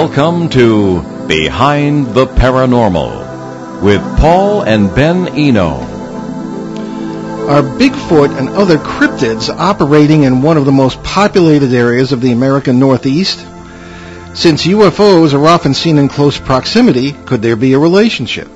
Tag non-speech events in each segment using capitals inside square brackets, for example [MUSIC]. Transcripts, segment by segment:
Welcome to Behind the Paranormal with Paul and Ben Eno. Are Bigfoot and other cryptids operating in one of the most populated areas of the American Northeast? Since UFOs are often seen in close proximity, could there be a relationship?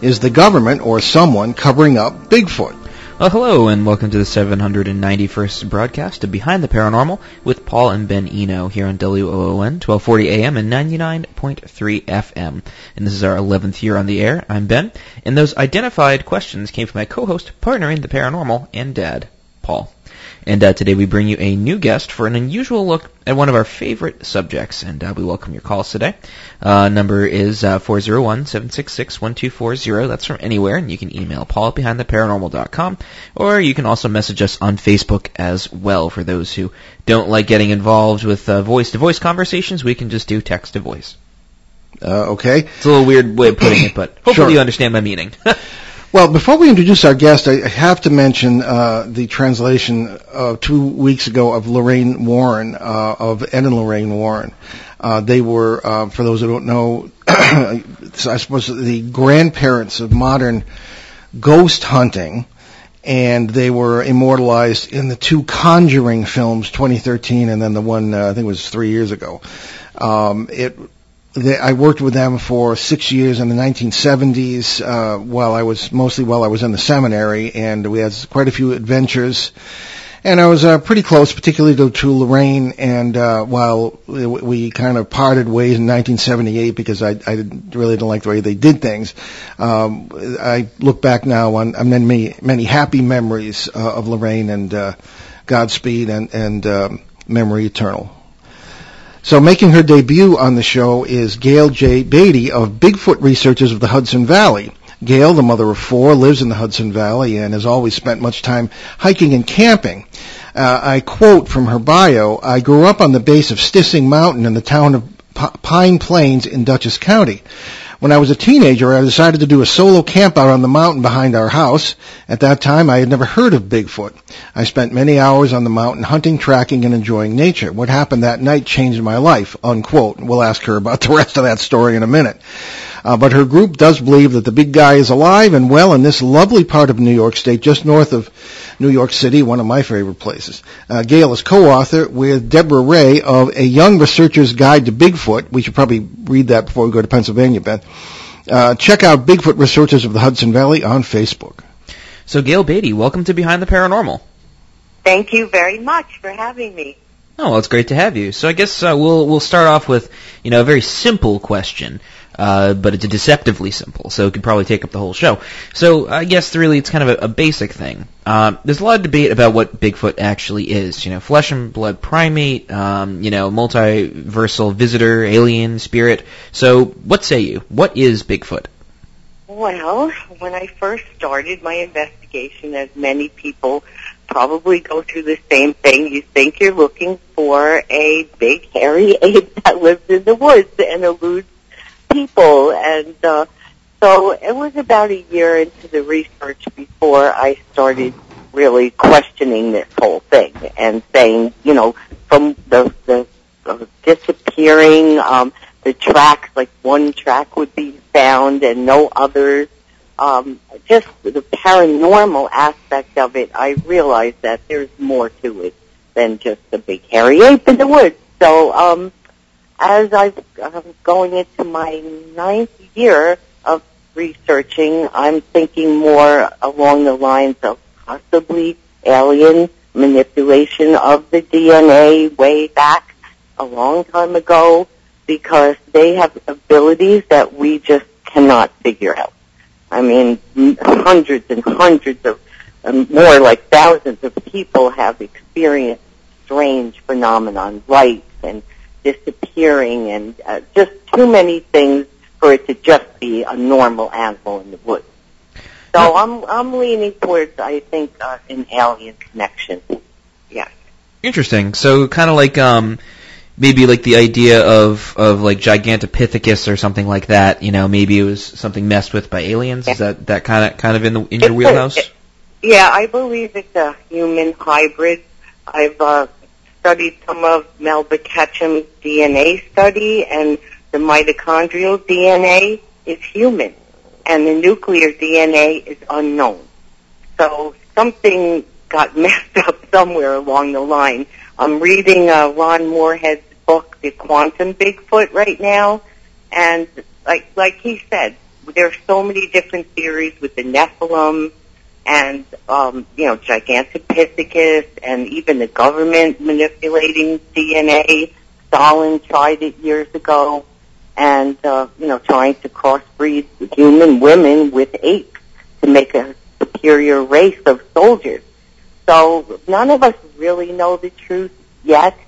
Is the government or someone covering up Bigfoot? Well, hello, and welcome to the 791st broadcast of Behind the Paranormal with Paul and Ben Eno here on WOON, 1240 AM and 99.3 FM. And this is our 11th year on the air. I'm Ben, and those identified questions came from my co-host, partner in the paranormal, and dad, Paul. And uh, today we bring you a new guest for an unusual look at one of our favorite subjects, and uh, we welcome your calls today. Uh, number is uh, 401-766-1240. That's from anywhere, and you can email paul at behindtheparanormal.com, or you can also message us on Facebook as well. For those who don't like getting involved with uh, voice-to-voice conversations, we can just do text-to-voice. Uh, okay. It's a little weird way of putting it, but [COUGHS] hopefully Sure. you understand my meaning. [LAUGHS] Well, before we introduce our guest, I have to mention uh, the translation uh, two weeks ago of Lorraine Warren, uh, of Ed and Lorraine Warren. Uh, they were, uh, for those who don't know, [COUGHS] I suppose the grandparents of modern ghost hunting, and they were immortalized in the two Conjuring films, 2013, and then the one uh, I think it was three years ago. Um, it they, I worked with them for six years in the 1970s, uh, while I was mostly while I was in the seminary, and we had quite a few adventures. And I was uh, pretty close, particularly to, to Lorraine. And uh, while we, kind of parted ways in 1978 because I, I didn't- really didn't like the way they did things, um, I look back now on, on many many happy memories uh, of Lorraine and uh, Godspeed and and um, memory eternal. So making her debut on the show is Gail J. Beatty of Bigfoot Researchers of the Hudson Valley. Gail, the mother of four, lives in the Hudson Valley and has always spent much time hiking and camping. Uh, I quote from her bio, I grew up on the base of Stissing Mountain in the town of P- Pine Plains in Dutchess County. When I was a teenager, I decided to do a solo camp out on the mountain behind our house. At that time, I had never heard of Bigfoot. I spent many hours on the mountain hunting, tracking, and enjoying nature. What happened that night changed my life, unquote. We'll ask her about [LAUGHS] the rest of that story in a minute. Uh, but her group does believe that the big guy is alive and well in this lovely part of New York State, just north of New York City, one of my favorite places. Uh, Gail is co-author with Deborah Ray of A Young Researcher's Guide to Bigfoot. We should probably read that before we go to Pennsylvania, Ben. Uh, check out Bigfoot Researchers of the Hudson Valley on Facebook. so, Gail Beatty, welcome to Behind the Paranormal. Thank you very much for having me. Oh, well, it's great to have you. So I guess uh, we'll we'll start off with you know a very simple question, uh, but it's deceptively simple, so it could probably take up the whole show. So I guess really it's kind of a, a basic thing. Um, there's a lot of debate about what Bigfoot actually is. You know, flesh and blood primate. Um, you know, multiversal visitor, alien, spirit. So what say you? What is Bigfoot? Well, when I first started my investigation, as many people probably go through the same thing, you think you're looking for a big hairy [LAUGHS] ape that lives in the woods and eludes people. And uh, so it was about a year into the research before I started really questioning this whole thing and saying, you know, from the, the uh, disappearing, um, the tracks, like one track would be found and no others. Um, just the paranormal aspect of it, I realized that there's more to it than just a big hairy ape in the woods. So, um, as I've, I'm going into my ninth year of researching, I'm thinking more along the lines of possibly alien manipulation of the DNA way back a long time ago because they have abilities that we just cannot figure out. I mean, hundreds and hundreds of, um, more like thousands of people have experienced strange phenomenon, lights and disappearing and uh, just too many things for it to just be a normal animal in the woods. So I'm I'm leaning towards I think uh, an alien connection. Yes. Interesting. So kind of like um maybe like the idea of of like Gigantopithecus or something like that. You know, maybe it was something messed with by aliens. Is that that kind of kind of in the in your It's a- wheelhouse? it- Yeah, I believe it's a human hybrid. I've uh, studied some of Melba Ketchum's DNA study, and the mitochondrial DNA is human and the nuclear DNA is unknown. So something got [LAUGHS] messed up somewhere along the line. I'm reading uh, Ron Morehead's book, The Quantum Bigfoot, right now, and like like he said, there's so many different theories with the Nephilim and um, you know Gigantopithecus, and even the government manipulating DNA. Stalin tried it years ago, and uh, you know trying to crossbreed human women with apes to make a superior race of soldiers. So none of us really know the truth yet,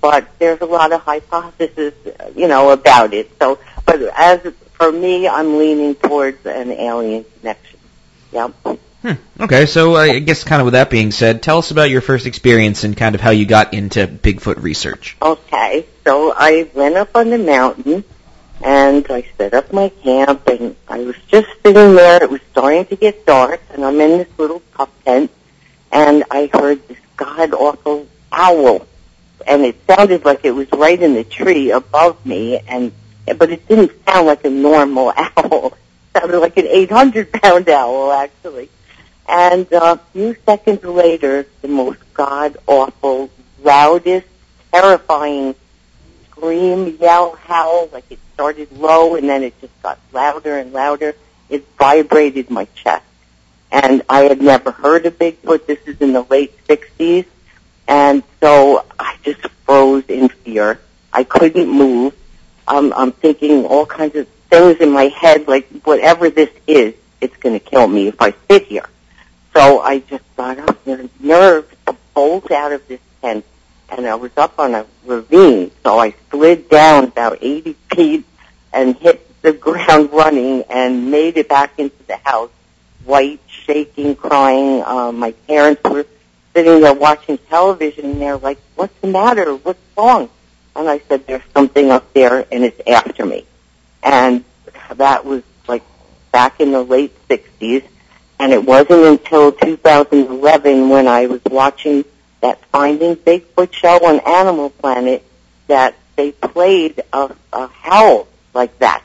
but there's a lot of hypotheses, you know, about it. So, but as for me, I'm leaning towards an alien connection. Yep. Hmm. Okay, so I guess kind of with that being said, tell us about your first experience and kind of how you got into Bigfoot research. Okay, so I went up on the mountain and I set up my camp and I was just sitting there. It was starting to get dark and I'm in this little pup tent and I heard this god awful owl and it sounded like it was right in the tree above me and but it didn't sound like a normal [LAUGHS] owl. It sounded like an 800 pound owl actually. And a few seconds later, the most god awful, loudest, terrifying scream, yell, howl, like it started low and then it just got louder and louder. It vibrated my chest. And I had never heard of Bigfoot. This is in the late 60s. And so I just froze in fear. I couldn't move. Um, I'm thinking all kinds of things in my head, like whatever this is, it's going to kill me if I sit here. So I just got up, nerves to bolt out of this tent and I was up on a ravine, so I slid down about 80 feet and hit the [LAUGHS] ground running and made it back into the house, white, shaking, crying. Um, my parents were sitting there watching television and they're like, what's the matter? What's wrong? And I said, there's something up there and it's after me. And that was like back in the late 60s. And it wasn't until 2011 when I was watching that Finding Bigfoot show on Animal Planet that they played a, a howl like that.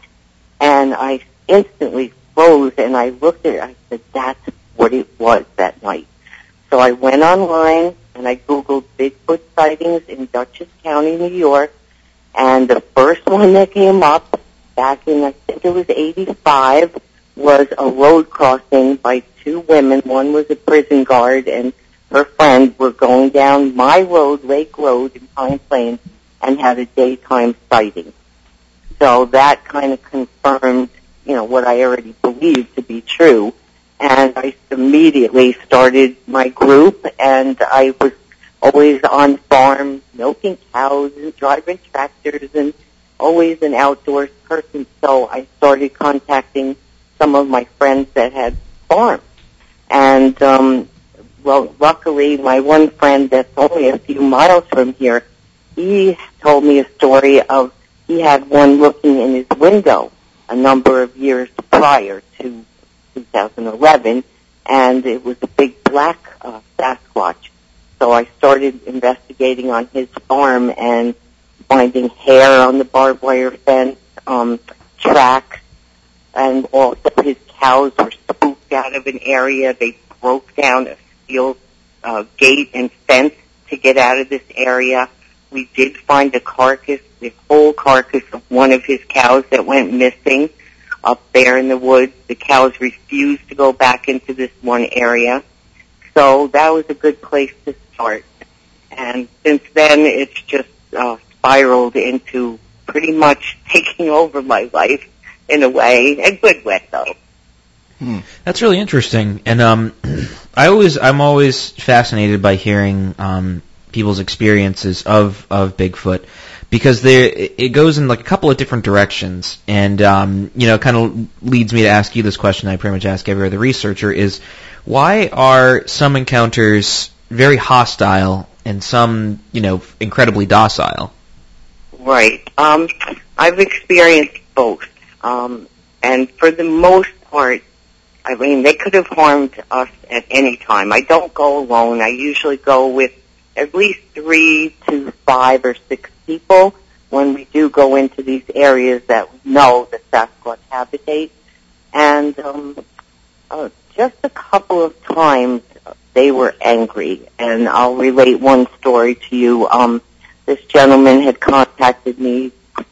And I instantly froze and I looked at it. I said, that's what it was that night. So I went online and I Googled Bigfoot sightings in Dutchess County, New York. And the first one that came up back in, I think it was 85, was a road crossing by two women. One was a prison guard and her friend were going down my road, Lake Road in Pine Plains, and had a daytime sighting. So that kind of confirmed, you know, what I already believed to be true. And I immediately started my group, and I was always on farm, milking cows and driving tractors, and always an outdoors person. So I started contacting some of my friends that had farms. And um, well, luckily, my one friend that's only a few miles from here, he told me a story of he had one looking in his window a number of years prior to 2011, and it was a big black uh, Sasquatch. So I started investigating on his farm and finding hair on the barbed wire fence, um, tracks, and also his cows were spooked out of an area. They broke down a steel uh, gate and fence to get out of this area. We did find a carcass, the whole carcass of one of his cows that went missing up there in the woods. The cows refused to go back into this one area. So that was a good place to start. And since then, it's just uh, spiraled into pretty much [LAUGHS] taking over my life in a way, a good way though. Hmm. That's really interesting, and um, [CLEARS THROAT] I always I'm always fascinated by hearing um, people's experiences of of Bigfoot because there it goes in like a couple of different directions, and um, you know, kind of leads me to ask you this question. I pretty much ask every other researcher: is why are some encounters very hostile and some, you know, incredibly docile? Right. Um, I've experienced both, um, and for the most part, I mean, they could have harmed us at any time. I don't go alone. I usually go with at least three to five or six people when we do go into these areas that know the Sasquatch habitate. And um, uh, just a couple of times they were angry. And I'll relate one story to you. Um, this gentleman had contacted me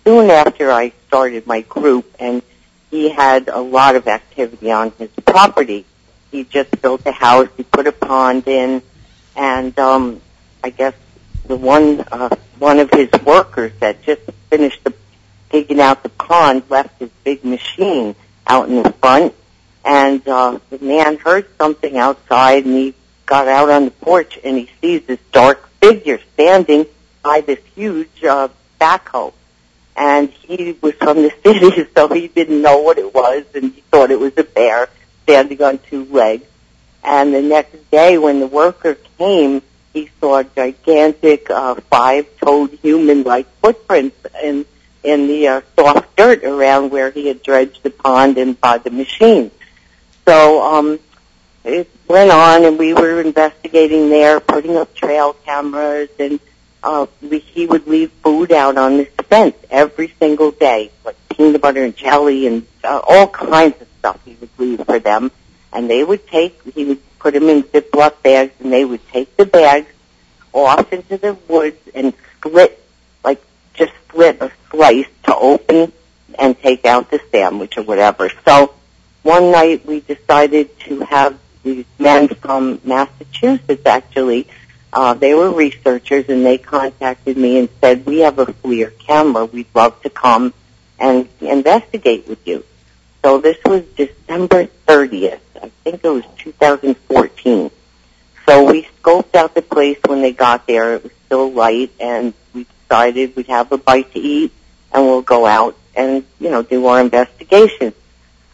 soon after I started my group, and he had a lot of activity on his property. He just built a house, he put a pond in, and um, I guess the one uh, one of his workers that just finished the, digging out the pond left his big machine out in the front, and uh, the man heard something outside, and he got out on the porch, and he sees this dark figure standing by this huge uh, backhoe. And he was from the [LAUGHS] city, so he didn't know what it was, and he thought it was a bear standing on two legs. And the next day, when the worker came, he saw gigantic uh, five-toed human-like footprints in in the uh, soft dirt around where he had dredged the pond and by the machine. So um, it went on, and we were investigating there, putting up trail cameras, and uh, we, he would leave food out on this fence every single day, like peanut butter and jelly and uh, all kinds of stuff he would leave for them. And they would take, he would put them in Ziploc bags, and they would take the bags off into the woods and split, like just split a slice to open and take out the sandwich or whatever. So one night we decided to have these men from Massachusetts actually uh, they were researchers and they contacted me and said, we have a FLIR camera. We'd love to come and investigate with you. So this was December 30th. I think it was 2014. So we scoped out the place when they got there. It was still light and we decided we'd have a bite to eat and we'll go out and, you know, do our investigation.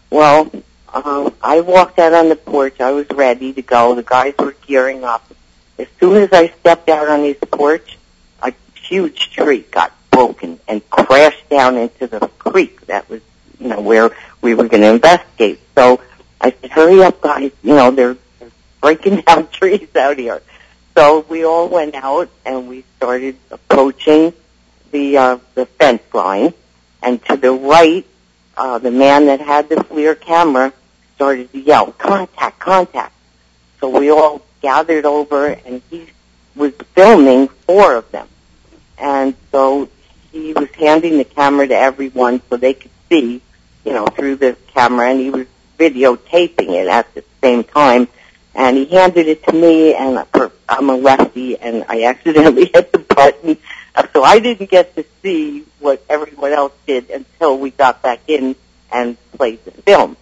Well, uh, I walked out on the porch. I was ready to go. The guys were gearing up. As soon as I stepped out on his porch, a huge tree got broken and crashed down into the creek that was, you know, where we were going to investigate. So I said, hurry up guys, you know, they're, they're breaking [LAUGHS] down trees out here. So we all went out and we started approaching the, uh, the fence line. And to the right, uh, the man that had the FLIR camera started to yell, contact, contact. So we all gathered over and he was filming four of them. And so he was handing the camera to everyone so they could see, you know, through the camera and he was videotaping it at the same time. And he handed it to me and I'm a lefty and I accidentally [LAUGHS] hit the button. So I didn't get to see what everyone else did until we got back in and played the film.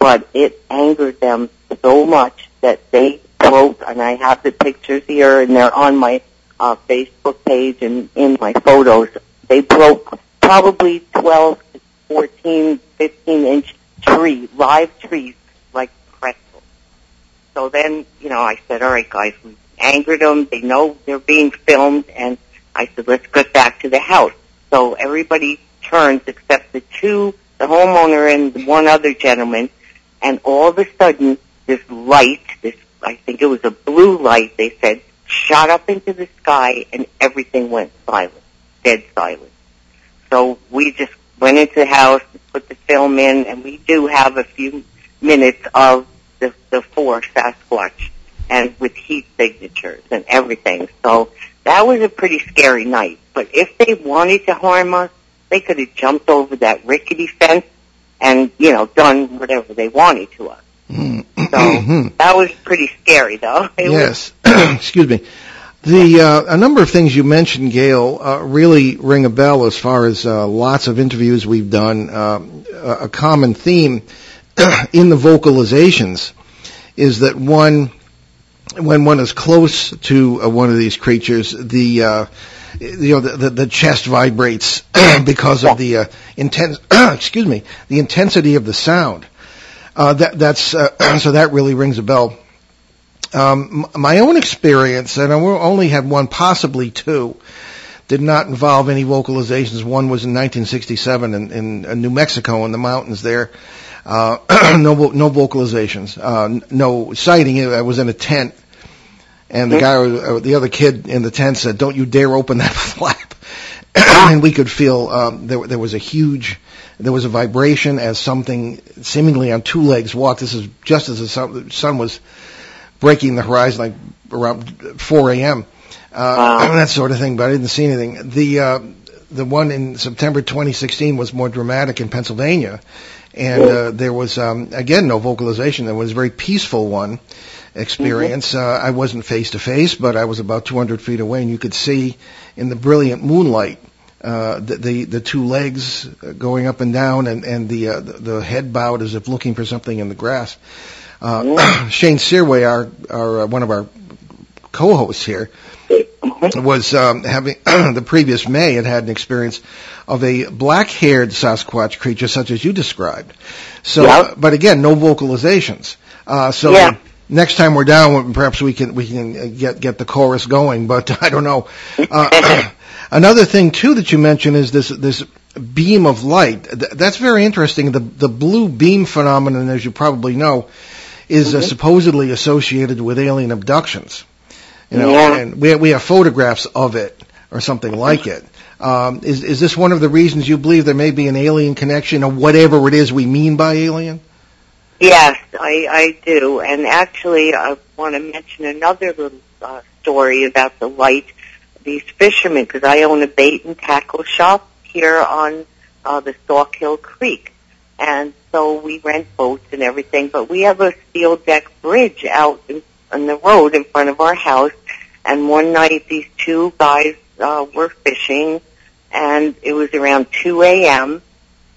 But it angered them so much that they broke, and I have the pictures here, and they're on my uh, Facebook page and in my photos. They broke probably 12 to 14, 15 inch tree, live trees, like pretzels. So then, you know, I said, all right, guys, we angered them. They know they're being filmed, and I said, let's get back to the house. So everybody turns except the two, the homeowner and one other gentleman, and all of a sudden, this light, I think it was a blue light, they said, shot up into the sky and everything went silent, dead silent. So we just went into the house, put the film in, and we do have a few minutes of the, the four Sasquatch and with heat signatures and everything. So that was a pretty scary night. But if they wanted to harm us, they could have jumped over that rickety fence and, you know, done whatever they wanted to us. Mm. So mm-hmm. that was pretty scary, though. [LAUGHS] It yes. [CLEARS THROAT] Excuse me. The uh, a number of things you mentioned, Gail, uh, really ring a bell as far as uh, lots of interviews we've done. Uh, a common theme [CLEARS THROAT] in the vocalizations is that one, when one is close to uh, one of these creatures, the uh, you know the, the, the chest vibrates [CLEARS THROAT] because of the intense excuse me the intensity of the sound. Uh, that, that's uh, [CLEARS THROAT] so that really rings a bell. Um, my own experience, and I only had one, possibly two, did not involve any vocalizations. One was in 1967 in, in, in New Mexico in the mountains there. Uh, [CLEARS THROAT] no, no vocalizations, uh, no sighting. I was in a tent, and the guy, uh, the other kid in the tent said, "Don't you dare open that [LAUGHS] flap." [CLEARS THROAT] and we could feel um, there, there was a huge, there was a vibration as something seemingly on two legs walked. This is just as the sun, the sun was breaking the horizon, like around 4 a.m. Uh, [CLEARS THROAT] Wow. that sort of thing. But I didn't see anything. The uh, the one in September 2016 was more dramatic in Pennsylvania, and uh, there was um, again no vocalization. There was a very peaceful one experience. Uh, I wasn't face to face, but I was about 200 feet away, and you could see in the brilliant moonlight uh, the, the the two legs going up and down, and and the uh, the, head bowed as if looking for something in the grass. Uh, [CLEARS THROAT] Shane Searway, our our uh, one of our co-hosts here, was um, having [CLEARS THROAT] the previous May had had an experience of a black-haired Sasquatch creature such as you described. So, Yeah. but again, no vocalizations. Uh, so Yeah. next time we're down, perhaps we can we can get get the chorus going. But [LAUGHS] I don't know. Uh, [CLEARS THROAT] another thing too that you mentioned is this this beam of light. Th- That's very interesting. The the blue beam phenomenon, as you probably know, is uh, supposedly associated with alien abductions. You know, Yeah. and we we have photographs of it or something like it. Um, is is this one of the reasons you believe there may be an alien connection or whatever it is we mean by alien? Yes, I, I do. And actually, I want to mention another little uh, story about the light. These fishermen, because I own a bait and tackle shop here on uh, the Stalk Hill Creek. And so we rent boats and everything, but we have a steel deck bridge out in, on the road in front of our house. And one night, these two guys uh, were fishing, and it was around 2 a.m.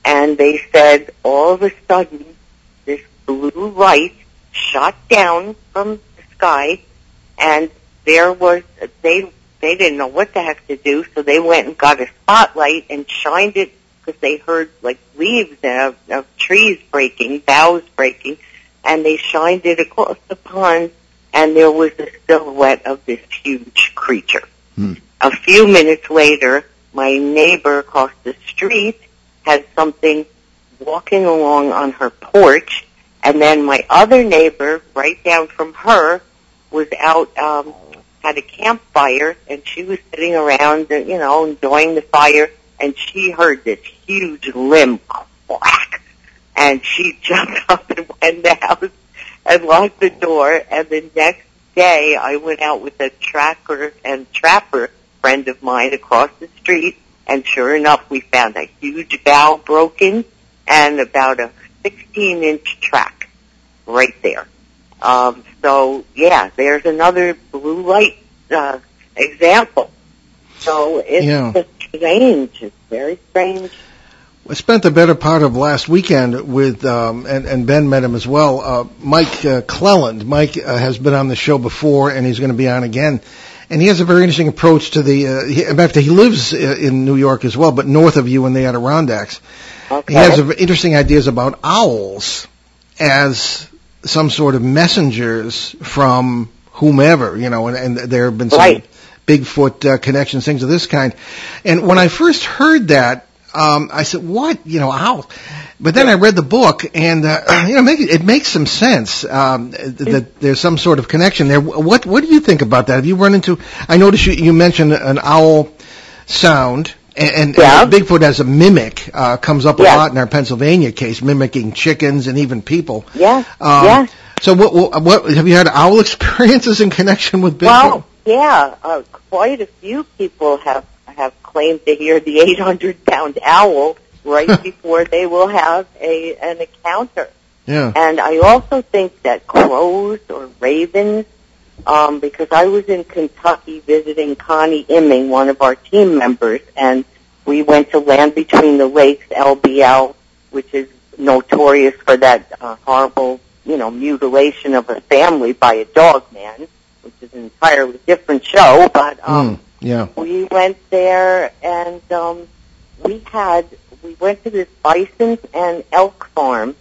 And they said all of a sudden this blue light shot down from the sky, and there was they they didn't know what the heck to do, so they went and got a spotlight and shined it because they heard like leaves of, of trees breaking, boughs breaking, and they shined it across the pond, and there was a silhouette of this huge creature. Hmm. A few minutes later, my neighbor across the street had something walking along on her porch, and then my other neighbor, right down from her, was out, um, had a campfire, and she was sitting around, uh, you know, enjoying the fire, and she heard this huge limb quack, and she [LAUGHS] jumped up and went in the house and locked the door, and the next day I went out with a tracker and trapper friend of mine across the street, and sure enough, we found a huge bough broken and about a 16 inch track right there. Um, so yeah, there's another blue light uh, example. So it's Yeah. just strange. It's very strange. I spent the better part of last weekend with, um, and, and Ben met him as well, uh, Mike uh, Clelland. Mike uh, has been on the show before, and he's going to be on again. And he has a very interesting approach to the. Uh, he, in fact, he lives uh, in New York as well, but north of you in the Adirondacks. Okay. He has interesting ideas about owls as some sort of messengers from whomever, you know, and, and there have been some Right. Bigfoot uh, connections, things of this kind. And when I first heard that, um, I said, "What? You know, owls?" But then I read the book, and uh, [CLEARS THROAT] you know, make, it makes some sense um, that there's some sort of connection there. What What do you think about that? Have you run into? I noticed you, you mentioned an owl sound. And, and, Yeah. and Bigfoot as a mimic uh, comes up a lot in our Pennsylvania case, mimicking chickens and even people. Yeah. Um, yeah. So, what, what, what have you had owl [LAUGHS] experiences in connection with Bigfoot? Well, yeah, uh, quite a few people have have claimed to hear the 800 pound owl right [LAUGHS] before they will have a an encounter. yeah. And I also think that crows or ravens, um, because I was in Kentucky visiting Connie Imming, one of our team members, and we went to Land Between the Lakes, LBL, which is notorious for that uh, horrible, you know, mutilation of a family by a dog man, which is an entirely different show, but um, Mm, yeah. we went there and um we had we went to this bison and elk farm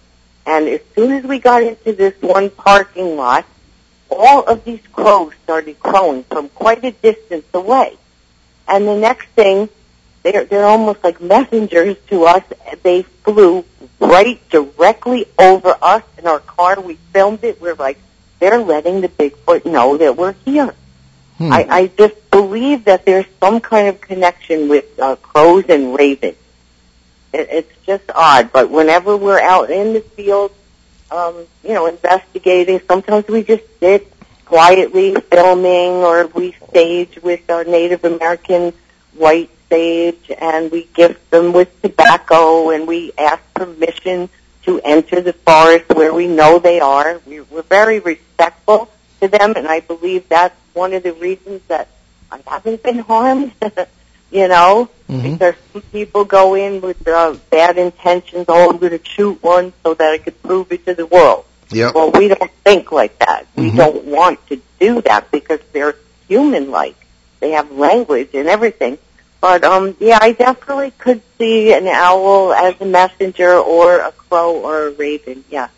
and as soon as we got into this one parking lot all of these crows started crowing from quite a distance away. And the next thing they're they're almost like messengers to us. They flew right directly over us in our car. We filmed it. We're like they're letting the bigfoot know that we're here. Hmm. I, I just believe that there's some kind of connection with uh, crows and ravens. It, it's just odd, but whenever we're out in the field, um, you know, investigating, sometimes we just sit quietly filming or we stage with our Native American white sage and we gift them with tobacco and we ask permission to enter the forest where we know they are. We, we're very respectful to them and I believe that's one of the reasons that I haven't been harmed. [LAUGHS] you know, mm-hmm. because some people go in with uh, bad intentions. Oh, I'm going to shoot one so that I could prove it to the world. Yep. Well, we don't think like that. We mm-hmm. don't want to do that because they're human-like. They have language and everything. But um, yeah, I definitely could see an owl as a messenger, or a crow, or a raven. Yeah.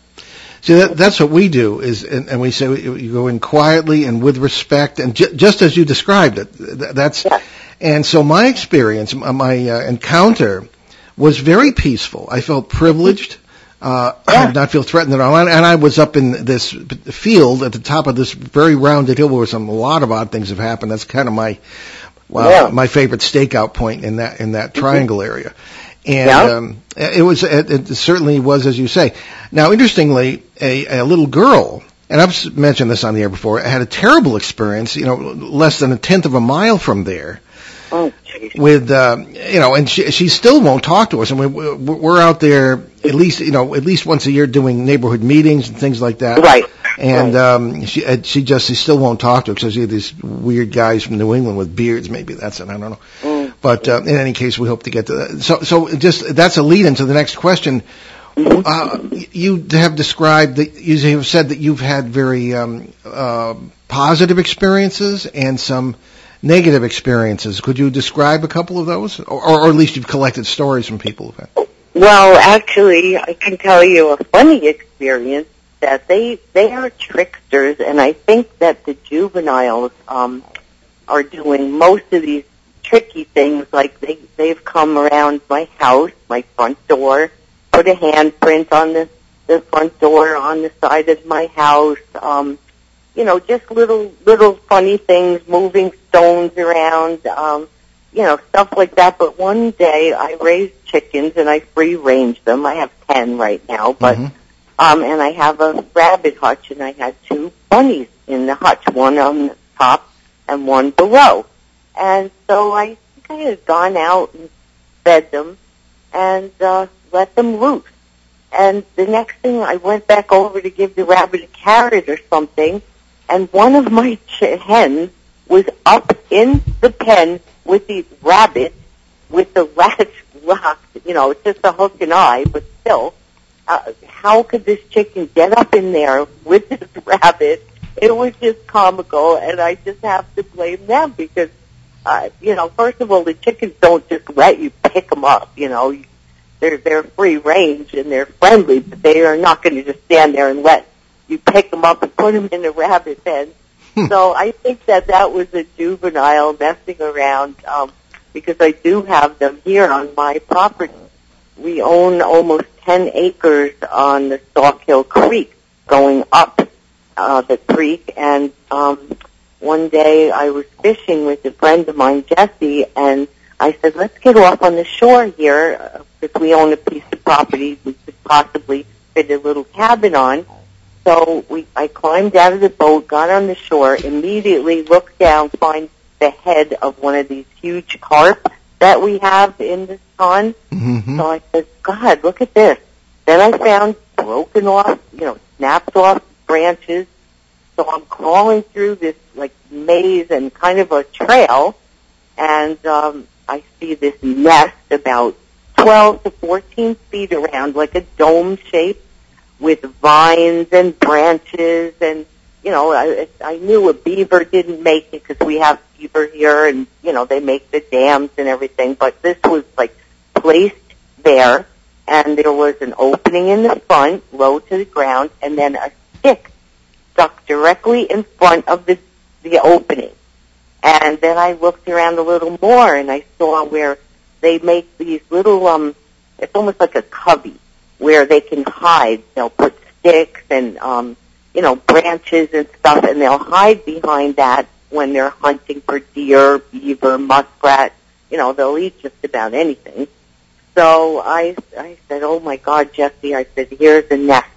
See, that, that's what we do is, and, and we say you go in quietly and with respect, and ju- just as you described it. That's. And so my experience, my uh, encounter, was very peaceful. I felt privileged. Uh, [CLEARS THROAT] yeah. I did not feel threatened at all. And, and I was up in this field at the top of this very rounded hill where some a lot of odd things have happened. That's kind of my yeah. my favorite stakeout point in that in that mm-hmm. triangle area. And yeah. um, it was it, it certainly was as you say. Now, interestingly, a, a little girl and I've mentioned this on the air before, had a terrible experience, you know, less than a tenth of a mile from there. Oh, with, uh, you know, and she, she still won't talk to us. And we, we're out there at least, you know, at least once a year doing neighborhood meetings and things like that. Right. And, um, she, uh, she just, she still won't talk to us because these weird guys from New England with beards. Maybe that's it. I don't know. Mm. But, uh, in any case, we hope to get to that. So, so just, that's a lead into the next question. Mm-hmm. Uh, you have described that you have said that you've had very um, uh, positive experiences and some negative experiences. Could you describe a couple of those, or, or at least you've collected stories from people? about? Well, actually, I can tell you a funny experience that they they are tricksters, and I think that the juveniles um, are doing most of these tricky things. Like they they've come around my house, my front door, put a handprint on the the front door on the side of my house. Um, you know, just little little funny things, moving stones around, um, you know, stuff like that. But one day I raised chickens and I free range them. I have ten right now, but mm-hmm. um, and I have a rabbit hutch, and I had two bunnies in the hutch, one on the top and one below. And so I think I had gone out and fed them and uh, let them loose. And the next thing I went back over to give the rabbit a carrot or something, and one of my [LAUGHS] hens was up in the pen with the rabbit with the latch [LAUGHS] locked. You know, just a hook and eye, but still, uh, how could this chicken get up in there with [LAUGHS] this rabbit? It was just comical, and I just have to blame them because, uh, you know, first of all, the chickens don't just let you pick them up. You know, they're they're free range and they're friendly, but they are not going to just stand there and let you pick them up and put them in a rabbit pen. Hmm. so I think that that was a juvenile messing around um, because I do have them here on my property. We own almost 10 acres on the Stalk Hill Creek going up uh, the creek and um, one day I was fishing with a friend of mine, Jesse, and I said, let's get off on the shore here because uh, we own a piece of property we could possibly fit a little cabin on. So we, I climbed out of the boat, got on the shore, immediately looked down, find the head of one of these huge carp that we have in this pond. Mm-hmm. So I said, God, look at this. Then I found broken off, you know, snapped off branches. So I'm crawling through this like maze and kind of a trail, and um, I see this nest about 12 to 14 feet around, like a dome shape with vines and branches and you know I, I knew a beaver didn't make it because we have beaver here and you know they make the dams and everything but this was like placed there and there was an opening in the front low to the ground and then a stick stuck directly in front of the the opening. And then I looked around a little more and I saw where they make these little um it's almost like a cubby where they can hide. They'll put sticks and um, you know branches and stuff, and they'll hide behind that when they're hunting for deer, beaver, muskrat. You know, they'll eat just about anything. So I, I said, oh my God, Jesse, I said, here's a nest.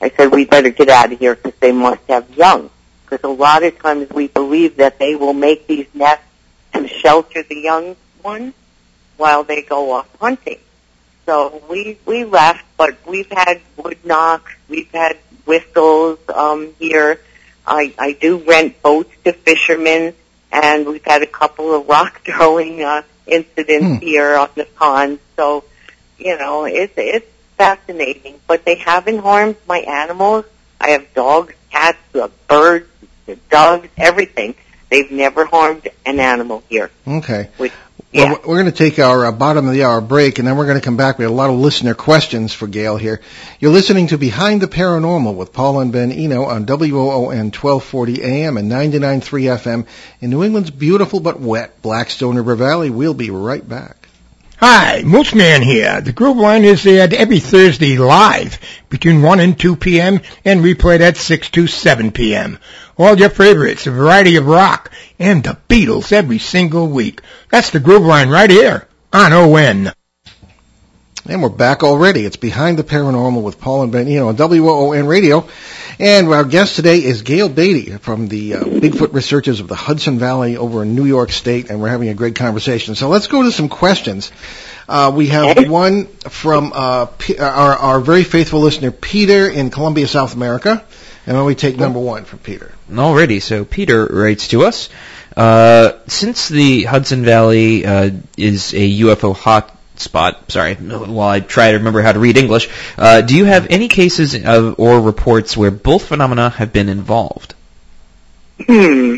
I said, we better get out of here because they must have young. Because a lot of times we believe that they will make these nests to shelter the young ones while they go off hunting. So we we left, but we've had wood knocks, we've had whistles um, here. I I do rent boats to fishermen, and we've had a couple of rock [LAUGHS] throwing uh, incidents Hmm. here on the pond. So you know it's it's fascinating, but they haven't harmed my animals. I have dogs, cats, uh, birds, dogs, everything. They've never harmed an animal here. Okay. Which, Well, yeah. we're going to take our uh, bottom of the hour break, and then we're going to come back. We have a lot of listener questions for Gail here. You're listening to Behind the Paranormal with Paul and Ben Eno on WOON 1240 AM and 99.3 FM in New England's beautiful but wet Blackstone River Valley. We'll be right back. Hi, Mooseman here. The Groove Line is aired every Thursday live between 1 and 2 p.m. and replayed at 6 to 7 p.m. All your favorites, a variety of rock, and the Beatles every single week. That's the Groove Line right here on ON. And we're back already. It's Behind the Paranormal with Paul and Ben Eno on WOON Radio. And our guest today is Gail Beatty from the uh, Bigfoot Researchers of the Hudson Valley over in New York State, and we're having a great conversation. So let's go to some questions. Uh, we have one from uh, P- our, our very faithful listener, Peter in Colombia, South America. And then we take number one from Peter. Alrighty, so Peter writes to us. Uh, since the Hudson Valley uh, is a UFO hotspot, sorry, while I try to remember how to read English, uh, do you have any cases of, or reports where both phenomena have been involved? Hmm.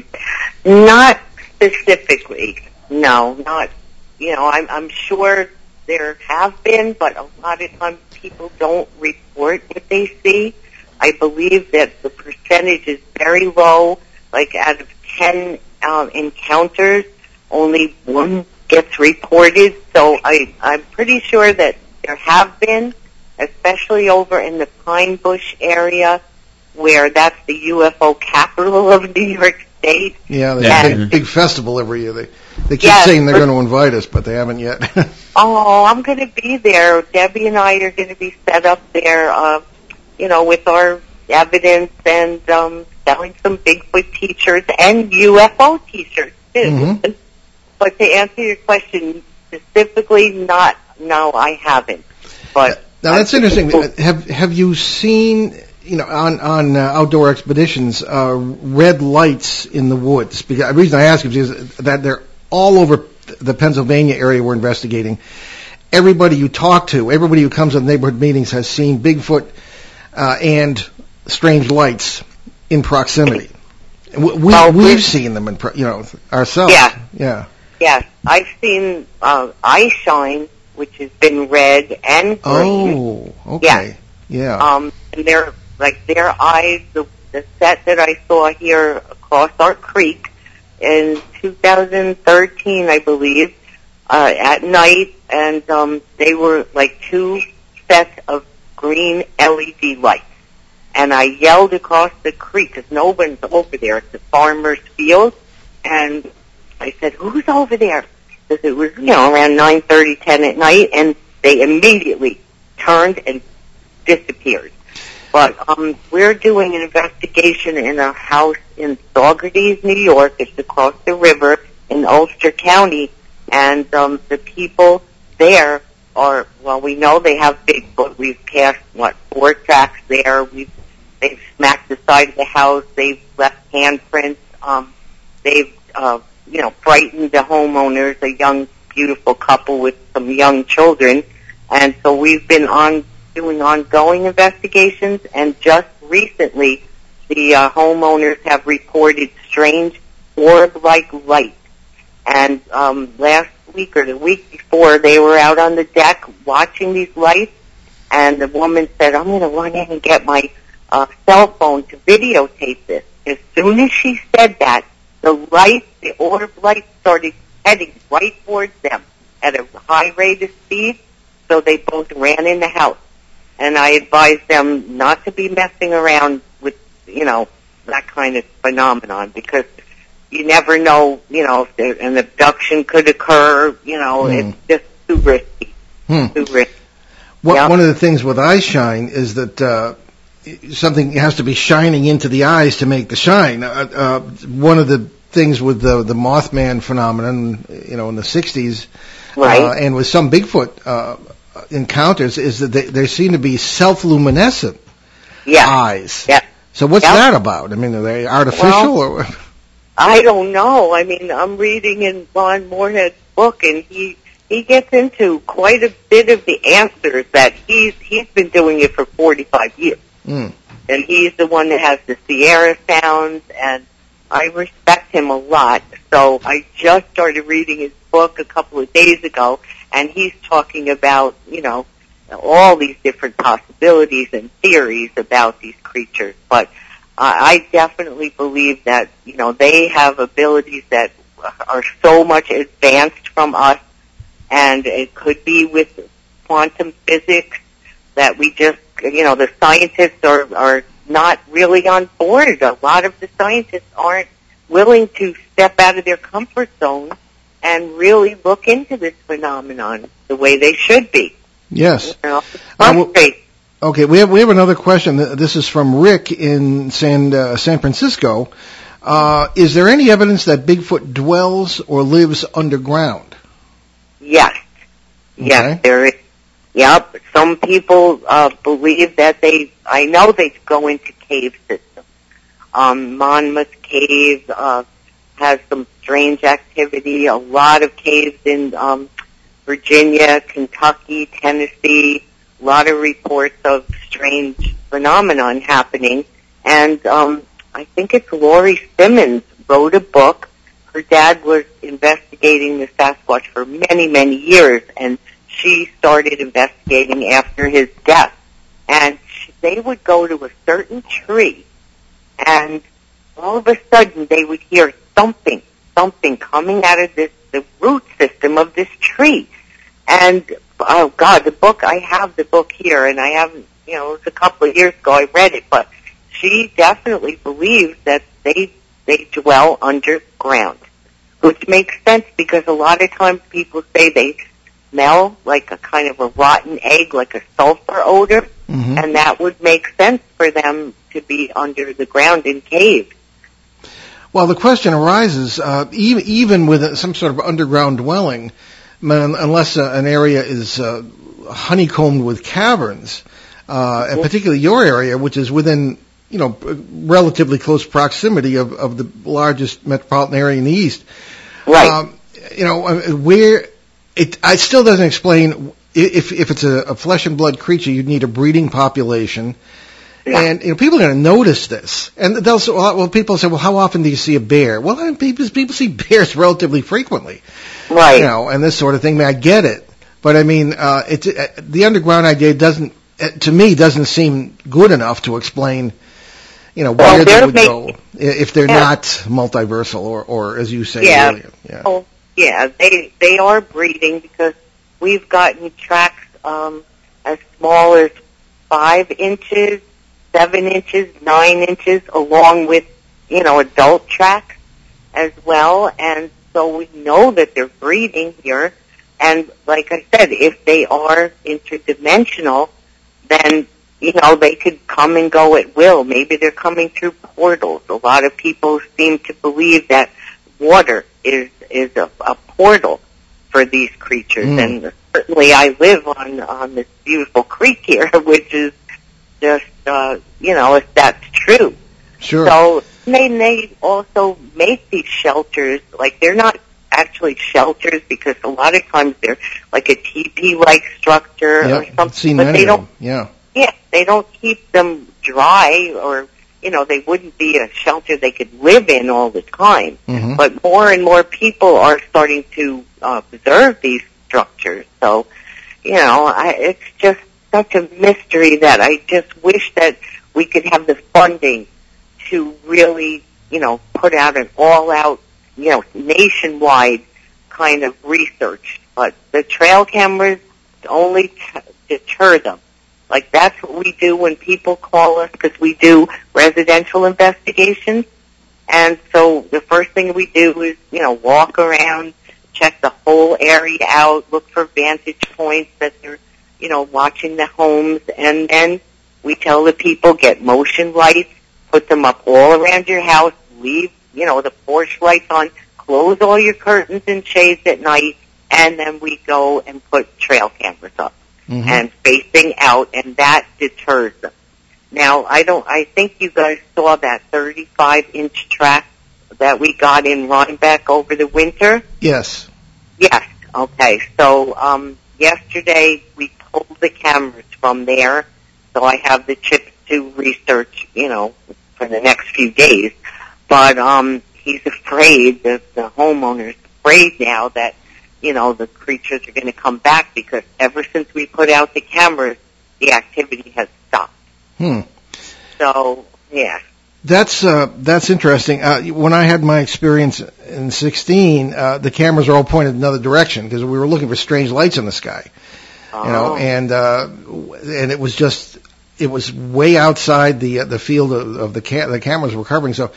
Not specifically. No, not. You know, I'm I'm sure there have been, but a lot of times people don't report what they see. I believe that the percentage is very low. Like out of ten um, encounters, only one gets reported. So I I'm pretty sure that there have been, especially over in the Pine Bush area, where that's the UFO capital of New York State. Yeah, they have a big, big festival every year. They, they keep Yes, saying they're going to invite us, but they haven't yet. [LAUGHS] Oh, I'm going to be there. Debbie and I are going to be set up there, uh, you know, with our evidence and um, selling some Bigfoot T-shirts and UFO T-shirts too. Mhm. But to answer your question specifically, not no, I haven't. But Now that's interesting. Have have you seen you know on on uh, outdoor expeditions uh, red lights in the woods? Because the reason I ask is that they're all over the Pennsylvania area we're investigating. Everybody you talk to, everybody who comes to neighborhood meetings has seen Bigfoot uh, and strange lights in proximity. We, we Well, we've seen them in pro- you know ourselves. Yeah. Yeah. Yes, I've seen uh, eye shine, which has been red and green. Oh. Okay. Yeah. Um, and they're like their eyes. The the set that I saw here across our creek in 2013, I believe, uh, at night, and um, they were like two sets of green LED lights. And I yelled across the creek because no one's over there. It's a farmer's field, and I said, "Who's over there?" Because it was you know around nine thirty, ten at night, and they immediately turned and disappeared. But um, we're doing an investigation in a house in Saugerties, New York. It's across the river in Ulster County, and um, the people there are well. We know they have Bigfoot. We've passed what four tracks there. We've they've smacked the side of the house. They've left handprints. Um, they've uh, you know frightened the homeowners. A young, beautiful couple with some young children, and so we've been on doing ongoing investigations, and just recently, the uh, homeowners have reported strange orb-like lights. And um, last week or the week before, they were out on the deck watching these lights, and the woman said, "I'm going to run in and get my uh, cell phone to videotape this." As soon as she said that, the light, the orb light, started heading right towards them at a high rate of speed. So they both ran in the house and I advised them not to be messing around with, you know, that kind of phenomenon because you never know, you know, if there, an abduction could occur. You know, Hmm. it's just too risky. Hmm. Too risky. One, Yeah. one of the things with eye shine is that uh, something has to be shining into the eyes to make the shine. Uh, uh, one of the things with the the Mothman phenomenon, you know, in the '60s, Right. uh, and with some Bigfoot uh, encounters, is that they, there seem to be self-luminescent yeah. eyes. Yeah. So what's Yeah. that about? I mean, are they artificial or? I don't know. I mean, I'm reading in Ron Morehead's book, and he he gets into quite a bit of the answers that he's he's been doing it for 45 years, Mm. and he's the one that has the Sierra sounds, and I respect him a lot. So I just started reading his book a couple of days ago, and he's talking about you know all these different possibilities and theories about these creatures, but. I I definitely believe that you know they have abilities that are so much advanced from us, and it could be with quantum physics that we just you know the scientists are are not really on board. A lot of the scientists aren't willing to step out of their comfort zone and really look into this phenomenon the way they should be. Yes. You know, it's well- frustrating. Okay, we have we have another question. This is from Rick in San uh, San Francisco. Uh, is there any evidence that Bigfoot dwells or lives underground? Yes. Yes, Okay. there is. Yep. Some people uh, believe that they. I know they go into cave systems. Um, Mammoth Cave uh, has some strange activity. A lot of caves in um, Virginia, Kentucky, Tennessee. A lot of reports of strange phenomenon happening, and um, I think it's Laurie Simmons wrote a book her dad was investigating the Sasquatch for many, many years, and she started investigating after his death. And she, they would go to a certain tree, and all of a sudden they would hear something, something coming out of this the root system of this tree. And oh God, the book I have the book here, and I haven't, you know, it was a couple of years ago I read it, but she definitely believes that they they dwell underground, which makes sense because a lot of times people say they smell like a kind of a rotten egg, like a sulfur odor, Mm-hmm. and that would make sense for them to be under the ground in caves. Well, the question arises, uh, even, even with some sort of underground dwelling, unless uh, an area is uh, honeycombed with caverns, uh, and particularly your area, which is within, you know, relatively close proximity of, of the largest metropolitan area in the east. Right. Um, you know, uh, where it, it still doesn't explain if if it's a, a flesh and blood creature, you'd need a breeding population. Yeah. And you know, people are going to notice this, and they'll say, well, well, people say, well, how often do you see a bear? Well, I mean, people people see [LAUGHS] bears relatively frequently, right. you know, and this sort of thing. I, mean, I get it, but I mean, uh, it's uh, the underground idea doesn't, uh, to me, doesn't seem good enough to explain, you know, Well, where they would making- go if they're Yeah. not multiversal or, or as you say Yeah. earlier. Yeah. Oh, yeah, they they are breeding because we've gotten tracks um, as small as five inches, seven inches, nine inches, along with you know adult tracks as well, and so we know that they're breeding here. And like I said, if they are interdimensional, then you know they could come and go at will. Maybe they're coming through portals. A lot of people seem to believe that water is is a, a portal for these creatures, Mm. and certainly I live on on this beautiful creek here, [LAUGHS] which is just uh, you know if that's true. Sure. So they they also make these shelters like they're not actually shelters because a lot of times they're like a teepee like structure or yeah, something, seen but they don't. Yeah. yeah, they don't keep them dry or, you know, they wouldn't be a shelter they could live in all the time. hmm But more and more people are starting to uh, preserve these structures. So, you know, I, it's just such a mystery that I just wish that we could have the funding to really, you know, put out an all-out, you know, nationwide kind of research. But the trail cameras only t- deter them. Like that's what we do when people call us because we do residential investigations. And so the first thing we do is, you know, walk around, check the whole area out, look for vantage points that they're, you know, watching the homes, and then we tell the people get motion lights, put them up all around your house, leave, you know, the porch lights on, close all your curtains and shades at night, and then we go and put trail cameras up Mhm. and facing out, and that deters them. Now, I don't. I think you guys saw that 35 inch track that we got in Rhinebeck over the winter. Yes. Yes. Okay. So um, yesterday we pulled the cameras from there, so I have the chips to research. You know, for the next few days. But um, he's afraid that the homeowner's afraid now that you know the creatures are going to come back because ever since we put out the cameras, the activity has stopped. Hmm. So yeah. That's uh, that's interesting. Uh, when I had my experience in 16, uh, the cameras were all pointed in another direction because we were looking for strange lights in the sky. Oh. You know, and uh, and it was just it was way outside the uh, the field of, of the ca- the cameras were covering. So,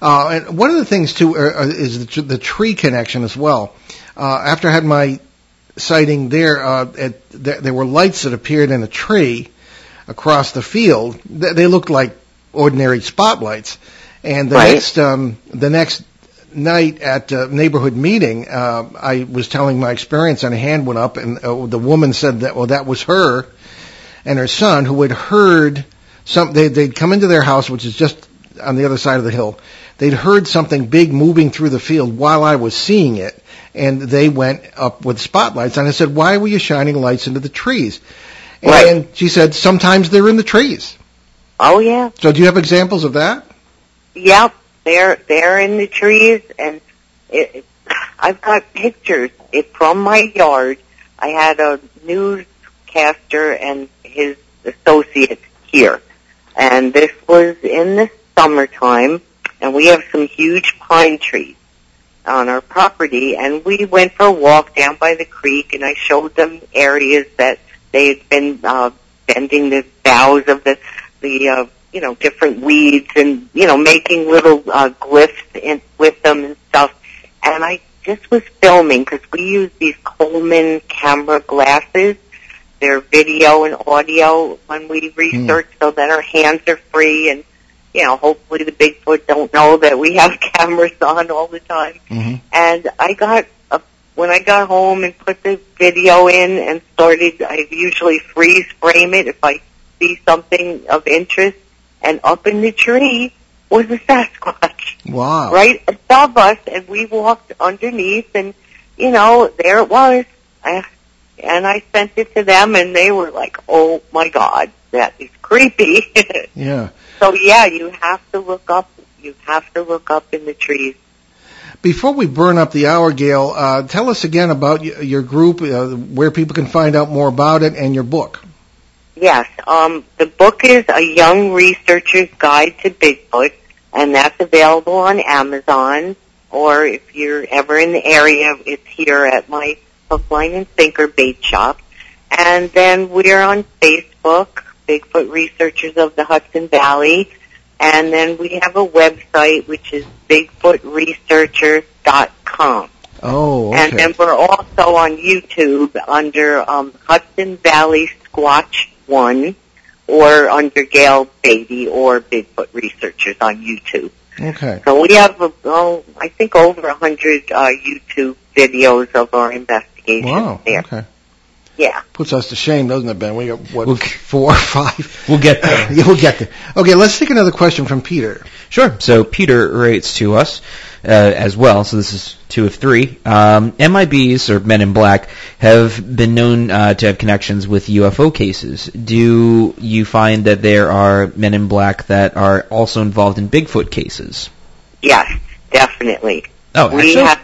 uh, and one of the things too uh, uh, is the, tr- the tree connection as well. Uh, after I had my sighting there, uh, at, there, there were lights that appeared in a tree across the field. They, they looked like ordinary spotlights. And the Right. next um, the next night at a neighborhood meeting, uh, I was telling my experience, and a hand went up, and uh, the woman said that well, that was her and her son who had heard some. They, they'd come into their house, which is just on the other side of the hill. They'd heard something big moving through the field while I was seeing it, and they went up with spotlights. And I said, "Why were you shining lights into the trees?" And Right. she said, "Sometimes they're in the trees." Oh yeah. So, do you have examples of that? Yep, they're they're in the trees, and it, it, I've got pictures it, from my yard. I had a newscaster and his associate here, and this was in the summertime, and we have some huge pine trees on our property, and we went for a walk down by the creek, and I showed them areas that they had been uh, bending the boughs of the the uh, you know different weeds and you know making little uh, glyphs in, with them and stuff. And I just was filming because we use these Coleman camera glasses. They're video and audio when we research, so that our hands are free and you know hopefully the Bigfoot don't know that we have [LAUGHS] cameras on all the time Mm-hmm. and I got a, when I got home and put the video in and started, I usually freeze frame it if I see something of interest. And up in the tree was a Sasquatch Wow. right above us, and we walked underneath, and you know there it was. I, and I sent it to them, and they were like, "Oh my God, that is creepy." [LAUGHS] Yeah. so yeah, you have to look up. You have to look up in the trees. Before we burn up the hour, Gail, uh, tell us again about y- your group, uh, where people can find out more about it, and your book. Yes, um, the book is A Young Researcher's Guide to Bigfoot, and that's available on Amazon, or if you're ever in the area, it's here at my Hook, Line, and Sinker bait shop. And then we're on Facebook, Bigfoot Researchers of the Hudson Valley, and then we have a website, which is BigfootResearchers.com. Oh, okay. And then we're also on YouTube under um, Hudson Valley Squatch One, or under Gail Beatty or Bigfoot Researchers on YouTube. Okay. So we have, oh, I think over a hundred uh, YouTube videos of our investigations Wow. there. Okay. Yeah. Puts us to shame, doesn't it, Ben? We got what Okay. four or five. [LAUGHS] We'll get there. [LAUGHS] yeah, we'll get there. Okay, let's take another question from Peter. Sure. So Peter writes to us uh, as well. So this is two of three. Um, MIBs or Men in Black have been known uh, to have connections with UFO cases. Do you find that there are Men in Black that are also involved in Bigfoot cases? Yes, definitely. Oh, we actually. have,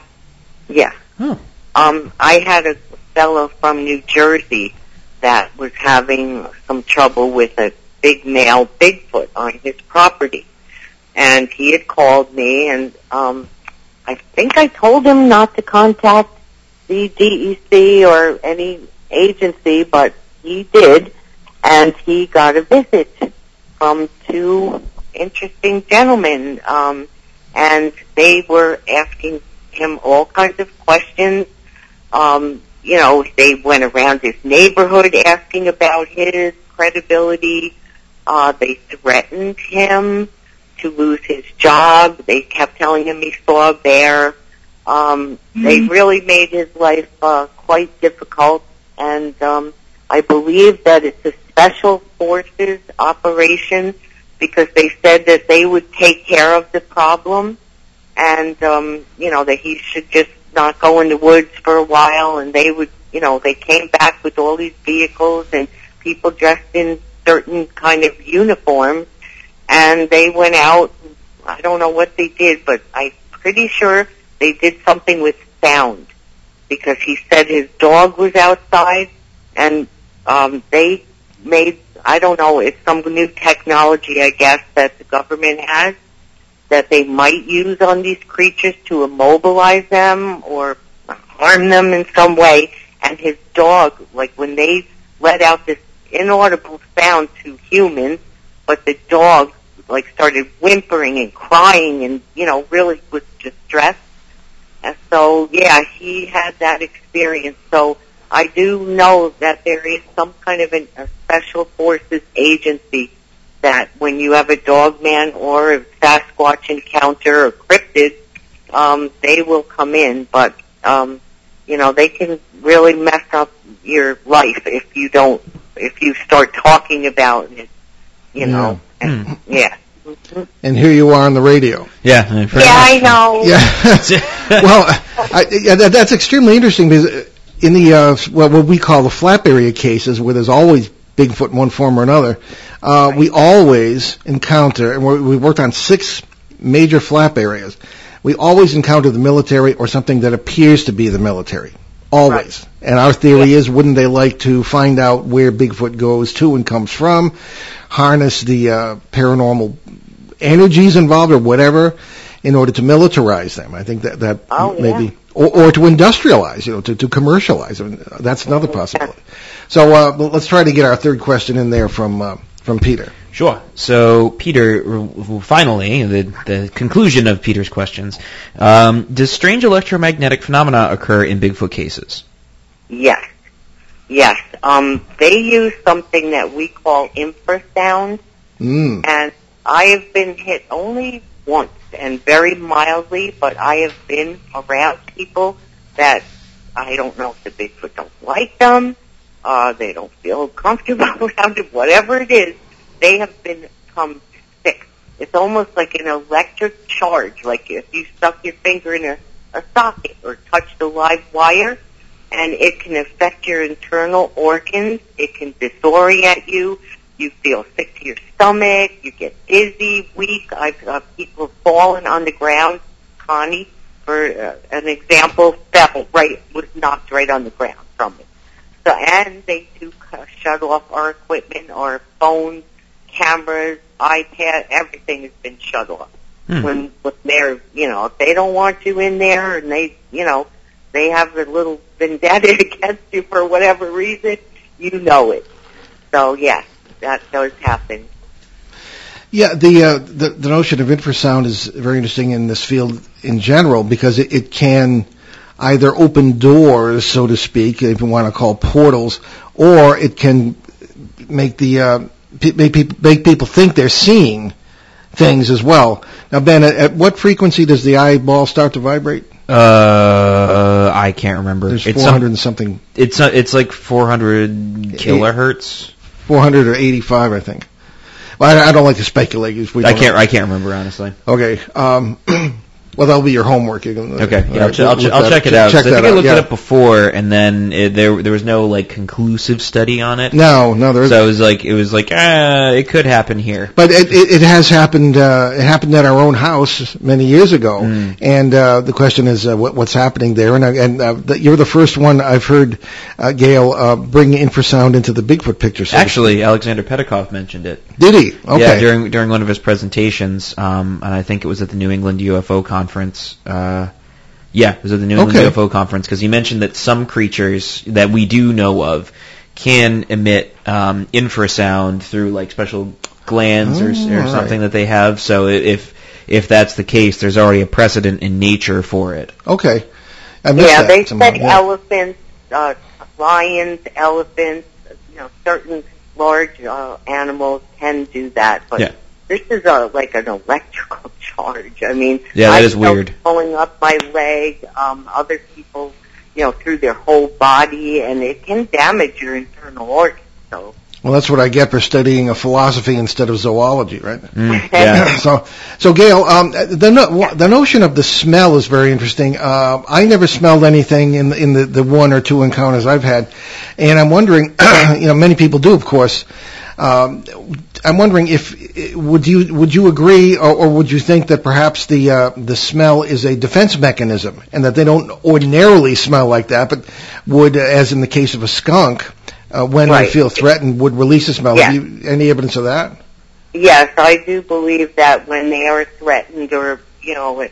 yeah. Oh. Um, I had a fellow from New Jersey that was having some trouble with a big male Bigfoot on his property. And he had called me and, um, I think I told him not to contact the DEC or any agency, but he did. And he got a visit from two interesting gentlemen. Um, and they were asking him all kinds of questions. Um, you know, they went around his neighborhood asking about his credibility. Uh, they threatened him to lose his job. They kept telling him he saw a bear. Um, They really made his life uh, quite difficult, and um, I believe that it's a special forces operation because they said that they would take care of the problem, and um, you know that he should just not go in the woods for a while, and they would, you know, they came back with all these vehicles and people dressed in certain kind of uniforms, and they went out. I don't know what they did, but I'm pretty sure they did something with sound because he said his dog was outside, and um, they made. I don't know. It's some new technology, I guess, that the government has that they might use on these creatures to immobilize them or harm them in some way. And his dog, like when they let out this inaudible sound to humans, but the dog like started whimpering and crying and, you know, really was distressed. And so, yeah, he had that experience. So I do know that there is some kind of an, a special forces agency that when you have a dog man or a Sasquatch encounter or cryptid, um, they will come in, but um, you know they can really mess up your life if you don't if you start talking about it. You know, and, yeah. Mhm. And here you are on the radio. Yeah, I mean, Yeah, I know. [LAUGHS] Yeah. [LAUGHS] well, I, yeah, that, that's extremely interesting because in the uh, well, what we call the flap area cases, where there's always Bigfoot in one form or another, uh, we always encounter, and we're, we worked on six major flap areas. We always encounter the military or something that appears to be the military. Always. And our theory is, wouldn't they like to find out where Bigfoot goes to and comes from, harness the uh, paranormal energies involved or whatever, in order to militarize them? I think that that Oh, yeah. maybe, or, or to industrialize, you know, to, to commercialialize them. That's another possibility. So uh, let's try to get our third question in there from uh, from Peter. Sure. So, Peter, finally, the, the conclusion of Peter's questions. Um, does strange electromagnetic phenomena occur in Bigfoot cases? Yes. Yes. Um, they use something that we call infrasound, Mm. and I have been hit only once and very mildly, but I have been around people that I don't know if the Bigfoot don't like them, uh, they don't feel comfortable [LAUGHS] around it, whatever it is, they have become sick. It's almost like an electric charge, like if you stuck your finger in a, a socket or touched a live wire, and it can affect your internal organs. It can disorient you. You feel sick to your stomach. You get dizzy, weak. I've uh, people falling on the ground. Connie, for uh, an example, fell right was knocked right on the ground from it. So and they do shut off our equipment, our phones, cameras, iPad, everything has been shut off. Hmm. When when they're you know if they don't want you in there and they you know they have a little vendetta [LAUGHS] against you for whatever reason, you know it. So yes, that does happen. Yeah, the, uh, the the notion of infrasound is very interesting in this field in general because it, it can either open doors, so to speak, if you want to call portals, or it can make the uh, make people make people think they're seeing things as well. Now, Ben, at, at what frequency does the eyeball start to vibrate? Uh, I can't remember. There's it's 400 some, and something, it's uh, it's like 400 kilohertz. 400 or 85, I think. Well, I, I don't like to speculate. we I can't know. I can't remember honestly. Okay. Um, [CLEARS THROAT] well, that'll be your homework. You can, Okay, yeah, I'll, ch- I'll, ch- I'll check it out. Check I think I looked yeah. it up before, and then it, there there was no like conclusive study on it. No, no, there So it isn't. was like it was like ah, it could happen here. But it, it, it has happened. Uh, it happened at our own house many years ago, Mm. and uh, the question is uh, what, what's happening there. And, and uh, the, you're the first one I've heard, uh, Gail, uh, bring infrasound into the Bigfoot picture. So Actually, Alexander Petikoff mentioned it. did he? Okay. Yeah, during during one of his presentations, um, and I think it was at the New England UFO conference. Uh, yeah, it was at the New England Okay. UFO conference because he mentioned that some creatures that we do know of can emit um, infrasound through like special glands or, s- Oh, or all something right. that they have. So i- if if that's the case, there's already a precedent in nature for it. Okay. I missed yeah, that they said yeah. elephants, uh, lions, elephants, you know, certain large uh, animals can do that, but Yeah. This is a like an electrical [LAUGHS] charge. I mean, Yeah, that I is weird. Pulling up my leg, um, other people, you know, through their whole body, and it can damage your internal organs. So, Well, that's what I get for studying a philosophy instead of zoology, right? Mm, yeah. [LAUGHS] so, so Gail, um, the no, the notion of the smell is very interesting. Uh, I never smelled anything in the, in the, the one or two encounters I've had, and I'm wondering, [CLEARS THROAT] you know, many people do, of course. Um, I'm wondering if would you would you agree, or, or would you think that perhaps the uh, the smell is a defense mechanism, and that they don't ordinarily smell like that, but would, as in the case of a skunk, uh, when they feel threatened, would release a smell. Yeah. You, any evidence of that? yes, I do believe that when they are threatened or, you know,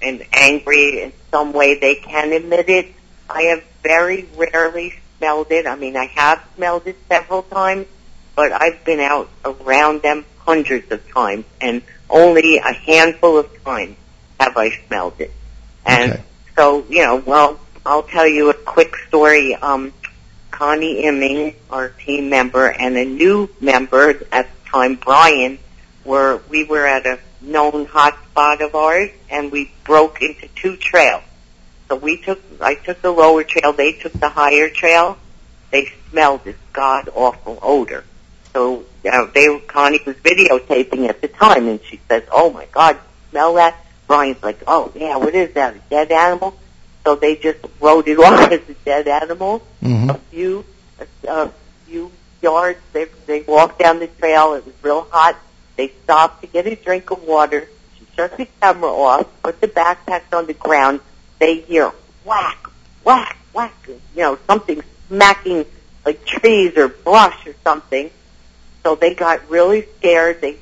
and angry in some way, they can emit it. I have very rarely smelled it. I mean, I have smelled it several times, but I've been out around them hundreds of times, and only a handful of times have I smelled it. And Okay. so, you know, well, I'll tell you a quick story. Um, Connie Imming, our team member, and a new member at the time, Brian, were we were at a known hot spot of ours, and we broke into two trails. So we took, I took the lower trail, they took the higher trail. They smelled this god awful odor. So uh, they, Connie was videotaping at the time, and she says, "Oh my God, smell that!" Brian's like, "Oh yeah, what is that? A dead animal?" So they just wrote it [LAUGHS] off as a dead animal. hmm A few, a, a few yards. They they walked down the trail. It was real hot. They stopped to get a drink of water. She shut the camera off, put the backpacks on the ground. They hear whack, whack, whack. You know, something smacking like trees or brush or something. So they got really scared. They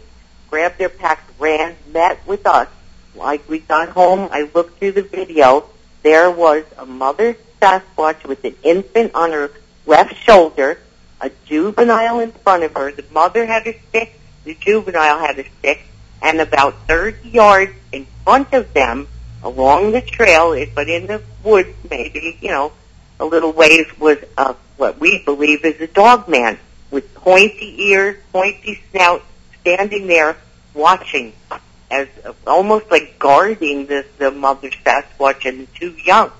grabbed their packs, ran, met with us. Like we got home, I looked through the video. There was a mother Sasquatch with an infant on her left shoulder, a juvenile in front of her. The mother had a stick, the juvenile had a stick, and about 30 yards in front of them along the trail, but in the woods maybe, you know, a little ways was uh, what we believe is a dog man with pointy ears, pointy snout, standing there watching as almost like guarding the, the mother Sasquatch and the two young.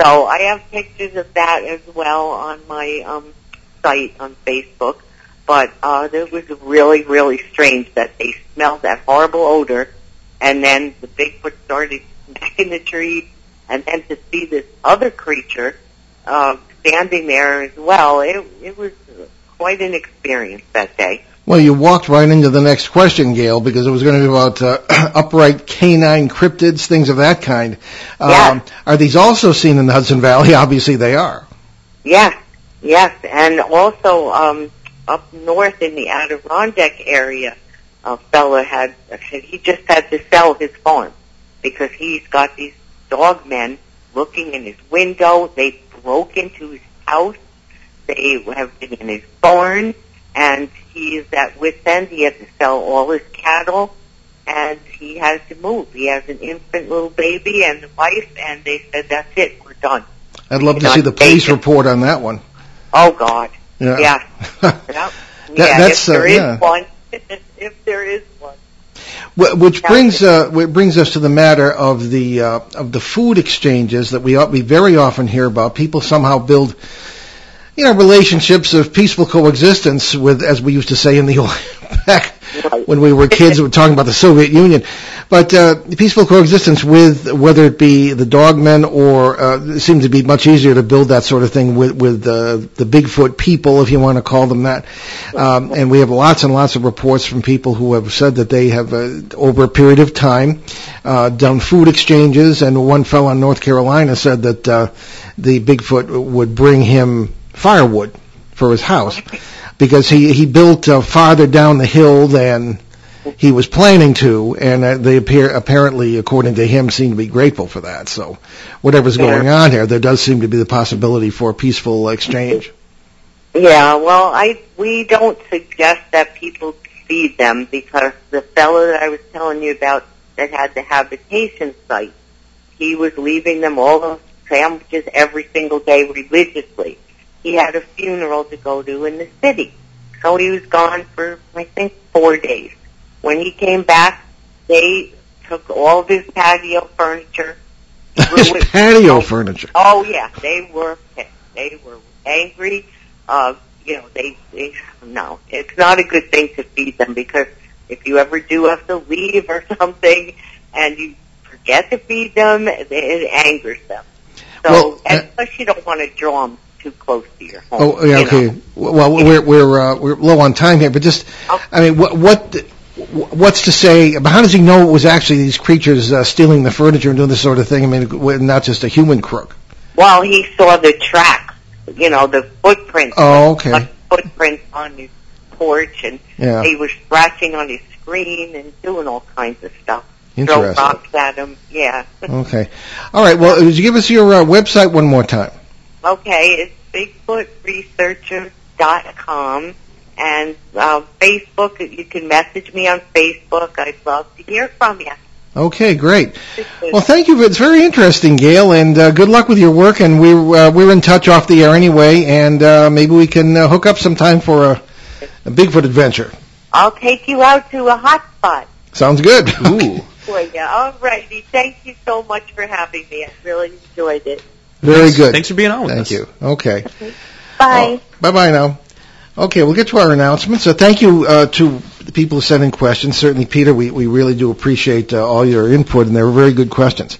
So I have pictures of that as well on my um, site on Facebook. But uh, it was really, really strange that they smelled that horrible odor, and then the Bigfoot started [LAUGHS] smacking the tree, and then to see this other creature uh, standing there as well, it, it was quite an experience that day. Well, you walked right into the next question, Gail, because it was going to be about uh, [CLEARS THROAT] upright canine cryptids, things of that kind. Um, Yeah. Are these also seen in the Hudson Valley? [LAUGHS] Obviously, they are. Yes, yes, and also um, up north in the Adirondack area, a fella had he just had to sell his farm because he's got these dog men looking in his window. They broke into his house. They have been in his barn, and he is at wit's end. He had to sell all his cattle, and he has to move. He has an infant little baby and a wife, and they said, "That's it, we're done." I'd love to see the police taken. report on that one. Oh God. Yeah. Yeah. [LAUGHS] Yep. That- yeah, that's, if there uh, is yeah. one. [LAUGHS] if there is one. Which brings uh, which brings us to the matter of the uh, of the food exchanges that we we very often hear about. People somehow build, you know, relationships of peaceful coexistence with, as we used to say in the old [LAUGHS] back when we were kids, we were talking about the Soviet Union. But uh, peaceful coexistence with whether it be the dogmen or uh, it seems to be much easier to build that sort of thing with with uh, the Bigfoot people, if you want to call them that. Um, and we have lots and lots of reports from people who have said that they have, uh, over a period of time, uh, done food exchanges. And one fellow in North Carolina said that uh, the Bigfoot would bring him firewood for his house because he he built uh, farther down the hill than he was planning to, and uh, they appear apparently, according to him, seem to be grateful for that. So, whatever's Yeah. going on here, there does seem to be the possibility for a peaceful exchange. Yeah, well, I we don't suggest that people feed them because the fellow that I was telling you about that had the habitation site. He was leaving them all those sandwiches every single day religiously. He had a funeral to go to in the city. So he was gone for, I think, four days. When he came back, they took all of his patio furniture. [LAUGHS] His patio oh, furniture. Oh yeah, they were pissed. They were angry. Uh, you know, they, they no, it's not a good thing to feed them because if you ever do have to leave or [LAUGHS] something and you forget to feed them, it, it angers them. So, Well, and uh, plus you don't want to draw them too close to your home. Oh, yeah, okay. know. Well, we're we're uh, we're low on time here, but just, Oh. I mean, what what what's to say? But how does he know it was actually these creatures uh, stealing the furniture and doing this sort of thing? I mean, not just a human crook. Well, he saw the tracks, you know, the footprints. Oh, okay. like footprints on his porch, and Yeah. he was scratching on his screen and doing all kinds of stuff. Throw rocks at him. Yeah. [LAUGHS] Okay. All right. Well, would you give us your uh, website one more time? Okay, it's BigfootResearcher.com. And uh, Facebook, you can message me on Facebook. I'd love to hear from you. Okay, great. Well, thank you. It's very interesting, Gail, and uh, good luck with your work. And we're uh, we're in touch off the air anyway, and uh, maybe we can uh, hook up sometime for a, a Bigfoot adventure. I'll take you out to a hot spot Sounds good. Ooh. [LAUGHS] for you. All righty. Thank you so much for having me. I really enjoyed it. Very Thanks- good. Thanks for being on with Thank us. Thank you. Okay. Bye. Bye bye now. Okay, we'll get to our announcements. So thank you uh, to the people who sent in questions. Certainly, Peter, we, we really do appreciate uh, all your input, and they were very good questions.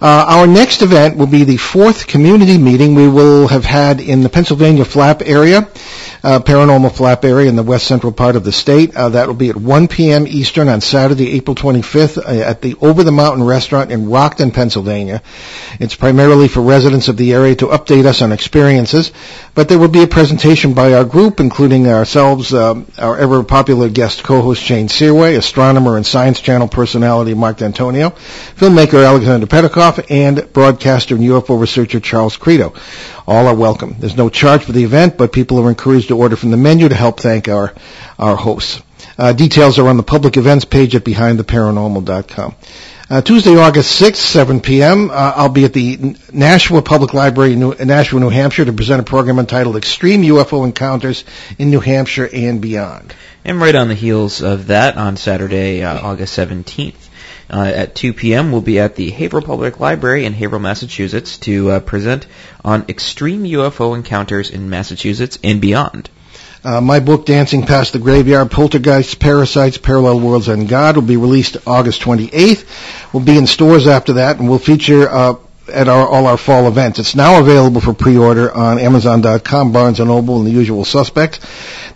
Uh, our next event will be the fourth community meeting we will have had in the Pennsylvania Flap area, uh, paranormal Flap area in the west central part of the state. Uh, that will be at 1 p.m. Eastern on Saturday, April 25th, uh, at the Over the Mountain Restaurant in Rockton, Pennsylvania. It's primarily for residents of the area to update us on experiences, but there will be a presentation by our group, including ourselves, um, our ever popular guest co-host Shane Searway, astronomer and Science Channel personality Mark D'Antonio, filmmaker Alexander Petikoff, and broadcaster and UFO researcher Charles Credo. All are welcome. There's no charge for the event, but people are encouraged to order from the menu to help thank our our hosts. Uh, details are on the public events page at behindtheparanormal.com. Uh, Tuesday, August 6th, 7 p.m., uh, I'll be at the Nashua Public Library in New- in Nashua, New Hampshire to present a program entitled Extreme UFO Encounters in New Hampshire and Beyond. And right on the heels of that, on Saturday, uh, August 17th, uh, at 2 p.m., we'll be at the Haverhill Public Library in Haverhill, Massachusetts to uh, present on extreme UFO encounters in Massachusetts and beyond. Uh, my book, Dancing Past the Graveyard, Poltergeists, Parasites, Parallel Worlds, and God, will be released August 28th. We'll be in stores after that, and we'll feature uh, at our, all our fall events. It's now available for pre-order on Amazon.com, Barnes & Noble, and the usual suspects.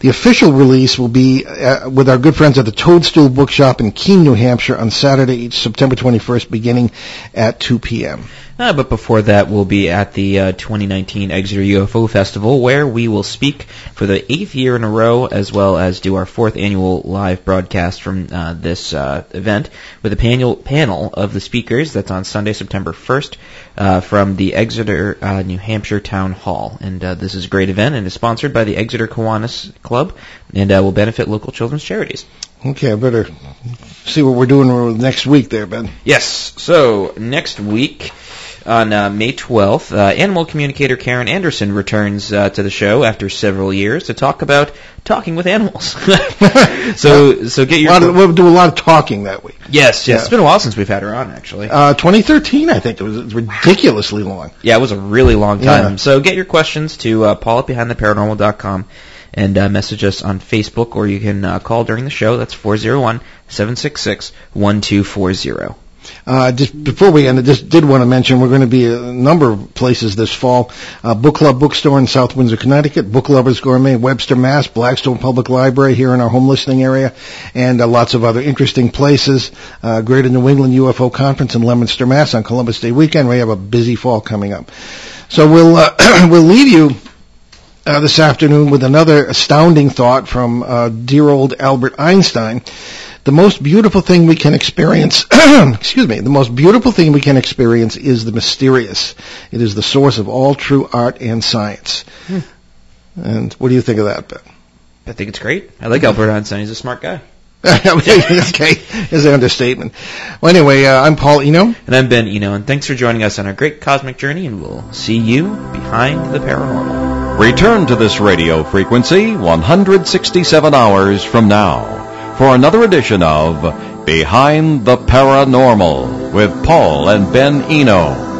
The official release will be uh, with our good friends at the Toadstool Bookshop in Keene, New Hampshire, on Saturday, September 21st, beginning at 2 p.m. Uh, but before that, we'll be at the uh, 2019 Exeter UFO Festival, where we will speak for the eighth year in a row, as well as do our fourth annual live broadcast from uh, this uh, event with a panel panel of the speakers. That's on Sunday, September 1st, uh, from the Exeter, uh, New Hampshire Town Hall. And uh, this is a great event, and is sponsored by the Exeter Kiwanis Club, and uh, will benefit local children's charities. Okay, I better see what we're doing next week there, Ben. Yes. So next week on uh, May 12th, uh, animal communicator Karen Anderson returns uh, to the show after several years to talk about talking with animals. [LAUGHS] so so get your of, we'll do a lot of talking that week. yes yes. Yeah. It's been a while since we've had her on actually. Uh, 2013, I think. It was, it was ridiculously long. yeah, it was a really long time. Yeah. So get your questions to uh, Paul at BehindTheParanormal.com and uh, message us on Facebook, or you can uh, call during the show. That's 401-766-1240. Uh, just before we end, I just did want to mention we're going to be a number of places this fall. Uh, Book Club Bookstore in South Windsor, Connecticut, Book Lovers Gourmet, Webster, Mass, Blackstone Public Library here in our home listening area, and uh, lots of other interesting places. Uh, Greater New England UFO Conference in Leominster, Mass on Columbus Day weekend. We have a busy fall coming up. So we'll uh, [CLEARS THROAT] we'll leave you uh, this afternoon with another astounding thought from uh, dear old Albert Einstein. The most beautiful thing we can experience, [CLEARS THROAT] excuse me, the most beautiful thing we can experience is the mysterious. It is the source of all true art and science. And what do you think of that, Ben? I think it's great. I like Albert Einstein. He's a smart guy. [LAUGHS] okay, is an understatement. Well, anyway, uh, I'm Paul Eno. And I'm Ben Eno, and thanks for joining us on our great cosmic journey, and we'll see you behind the paranormal. Return to this radio frequency 167 hours from now for another edition of Behind the Paranormal with Paul and Ben Eno.